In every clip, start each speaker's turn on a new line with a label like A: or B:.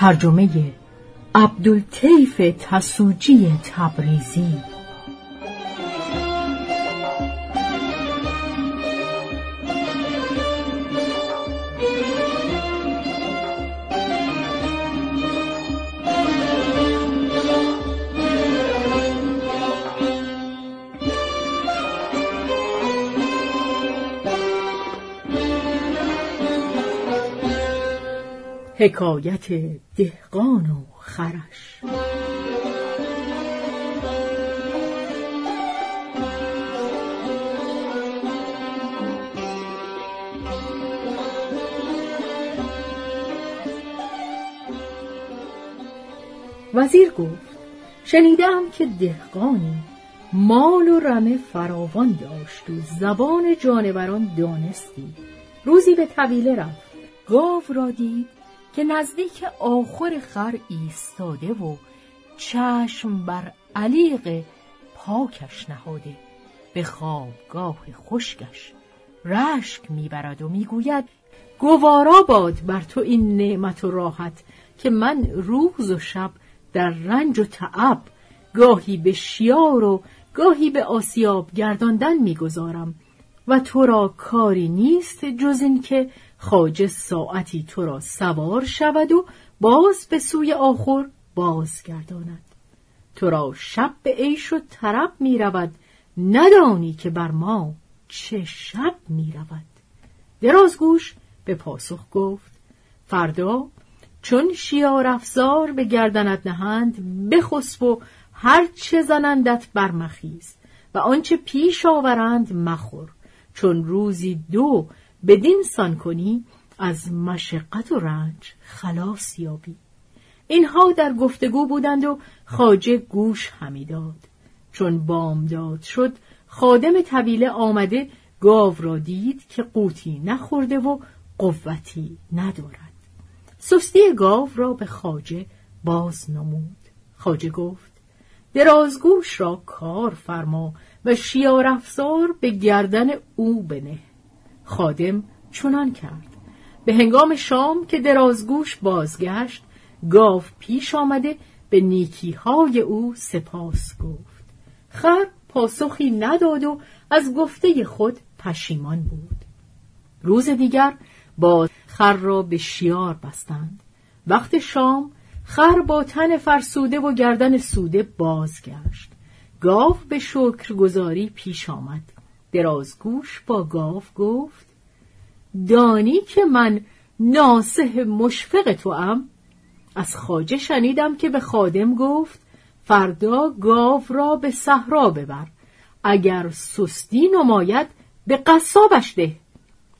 A: ترجمه عبدالطیف تسوجی تبریزی. حکایت دهقان و خرش. وزیر گفت شنیدم که دهقانی مال و رمه فراوان داشت و زبان جانوران دانستی. روزی به طویله رفت گاو را دید که نزدیک آخر خر ایستاده و چشم بر علیق پاکش نهاده. به خوابگاه خشکش رشک می‌برد و می‌گوید گوارا باد بر تو این نعمت و راحت که من روز و شب در رنج و تعب گاهی به شیار و گاهی به آسیاب گرداندن می‌گذارم. و تو را کاری نیست جز این خاجه ساعتی تو را سوار شود و باز به سوی آخر بازگرداند. تو را شب به عیش و طرب می رود. ندانی که بر ما چه شب می رود. درازگوش به پاسخ گفت فردا چون شیار افزار به گردنت نهند بخسب و هر چه زنندت برمخیز و آنچه پیش آورند مخور. چون روزی دو بدین سان کنی از مشقت و رنج خلاص یابی. اینها در گفتگو بودند و خاجه گوش همی داد. چون بامداد شد خادم طویله آمده گاو را دید که قوتی نخورده و قوتی ندارد. سستی گاو را به خاجه باز نمود. خاجه گفت درازگوش را کار فرما و شیار افزار به گردن او بنه. خادم چنان کرد. به هنگام شام که درازگوش بازگشت گاو پیش آمده به نیکیهای او سپاس گفت. خر پاسخی نداد و از گفته خود پشیمان بود. روز دیگر با خر را به شیار بستند. وقت شام خر با تن فرسوده و گردن سوده بازگشت. گاو به شکرگزاری پیش آمد. درازگوش با گاو گفت دانی که من ناسه مشفق تو ام. از خاجه شنیدم که به خادم گفت فردا گاو را به صحرا ببر اگر سستی نماید به قصابش ده.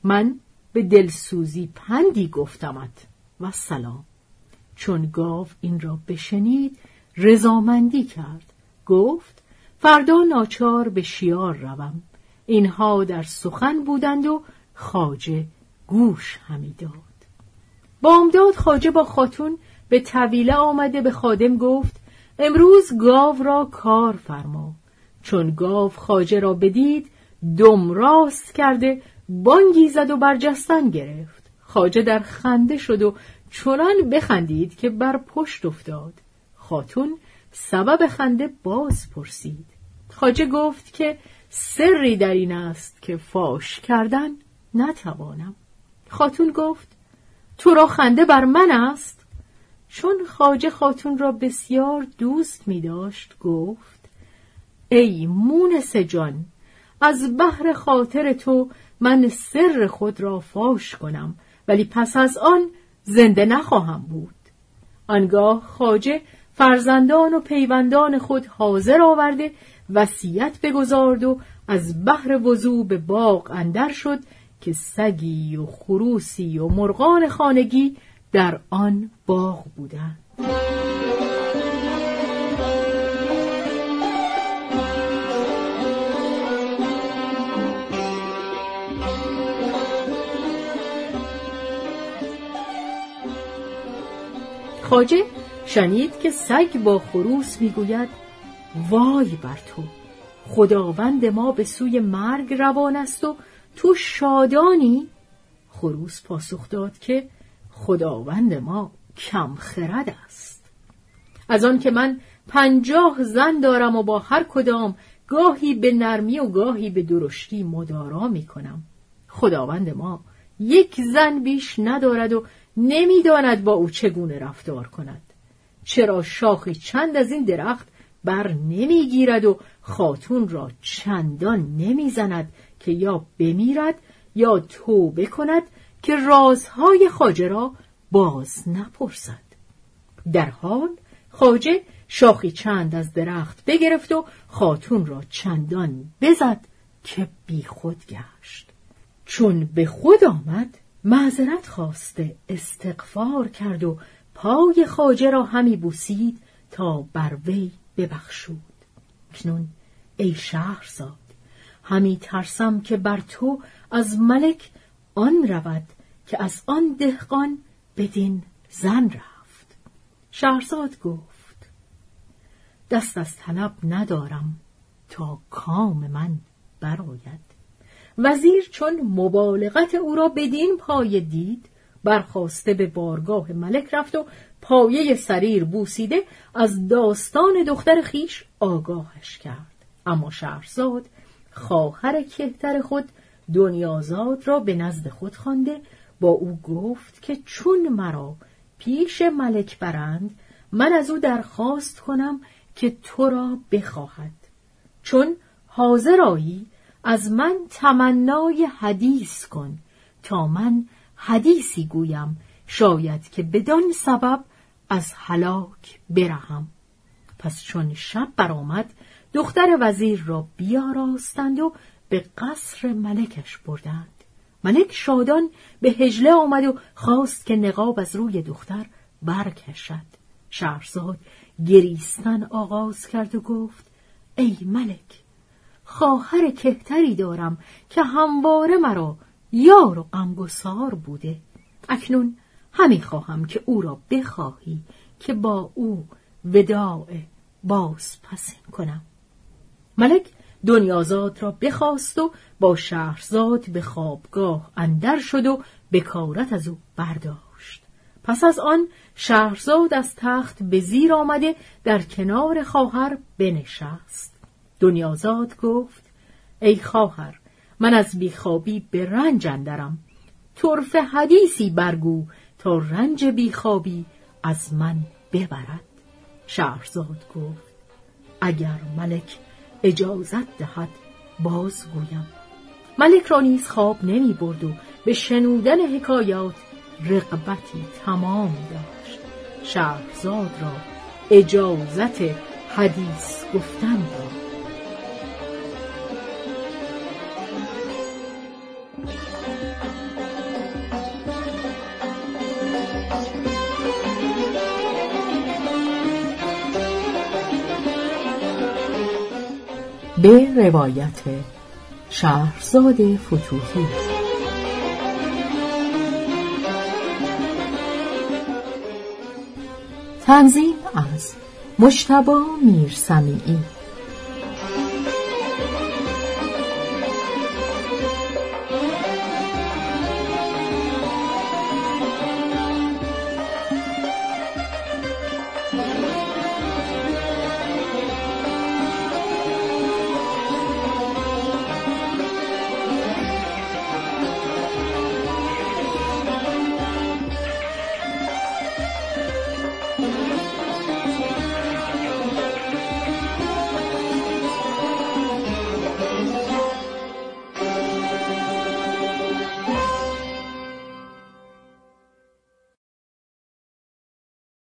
A: من به دلسوزی پندی گفتمت و سلام. چون گاو این را بشنید رضامندی کرد. گفت فردا ناچار به شیار روم. اینها در سخن بودند و خاجه گوش همی داد. بامداد خاجه با خاتون به طویله آمده به خادم گفت امروز گاو را کار فرما. چون گاو خاجه را بدید دم راست کرده بانگی زد و برجستن گرفت. خاجه در خنده شد و چنان بخندید که بر پشت افتاد. خاتون سبب خنده باز پرسید. خاجه گفت که سری در این است که فاش کردن نتوانم. خاتون گفت تو را خنده بر من است. چون خاجه خاتون را بسیار دوست می داشت گفت ای مونس جان از بحر خاطر تو من سر خود را فاش کنم ولی پس از آن زنده نخواهم بود. آنگاه خاجه فرزندان و پیوندان خود حاضر آورده وصیت بگذارد و از بحر وضوع به باغ اندر شد که سگی و خروسی و مرغان خانگی در آن باغ بودند. خاجه شنید که سگ با خروس می‌گوید وای بر تو. خداوند ما به سوی مرگ روان است و تو شادانی. خروس پاسخ داد که خداوند ما کم خرد است. از آن که من پنجاه زن دارم و با هر کدام گاهی به نرمی و گاهی به درشتی مدارا می کنم خداوند ما یک زن بیش ندارد و نمی‌داند با او چگونه رفتار کند. چرا شاخی چند از این درخت بر نمی‌گیرد و خاتون را چندان نمی‌زند که یا بمیرد یا توبه کند که رازهای خاجه را باز نپرسد. در حال خاجه شاخی چند از درخت بگرفت و خاتون را چندان بزد که بی خود گشت. چون به خود آمد معذرت خواسته استغفار کرد و پای خاجه را همی بوسید تا بر وی ببخشود. کنون ای شهرزاد همی ترسم که بر تو از ملک آن رود که از آن دهقان بدین زن رفت. شهرزاد گفت دست از طلب ندارم تا کام من براید وزیر چون مبالغت او را بدین پایه دید برخواسته به بارگاه ملک رفت و پایه سریر بوسیده از داستان دختر خیش آگاهش کرد. اما شهرزاد خواهر کهتر خود دنیازاد را به نزد خود خوانده. با او گفت که چون مرا پیش ملک برند من از او درخواست کنم که تو را بخواهد. چون حاضر آیی از من تمنای حدیث کن تا من حدیثی گویم. شاید که بدان سبب از هلاک برهم. پس چون شب برآمد دختر وزیر را بیاراستند و به قصر ملکش بردند. ملک شادان به هجله آمد و خواست که نقاب از روی دختر برکشد. شهرزاد گریستن آغاز کرد و گفت ای ملک خواهر کهتری دارم که همواره مرا یار و غمگسار بوده. اکنون همی خواهم که او را بخواهی که با او وداع باز پسین کنم. ملک دنیازاد را بخواست و با شهرزاد به خوابگاه اندر شد و بکارت از او برداشت. پس از آن شهرزاد از تخت به زیر آمده در کنار خواهر بنشست. دنیازاد گفت ای خواهر من از بیخوابی به رنج اندرم. طرف حدیثی برگو تا رنج بیخوابی از من ببرد. شهرزاد گفت اگر ملک اجازت دهد بازگویم. ملک را نیز خواب نمی برد و به شنودن حکایات رقبتی تمام داشت. شهرزاد را اجازت حدیث گفتن داد. به روایت شهرزاد فتوحی. تنظیم از مشتبا میرسمیعی.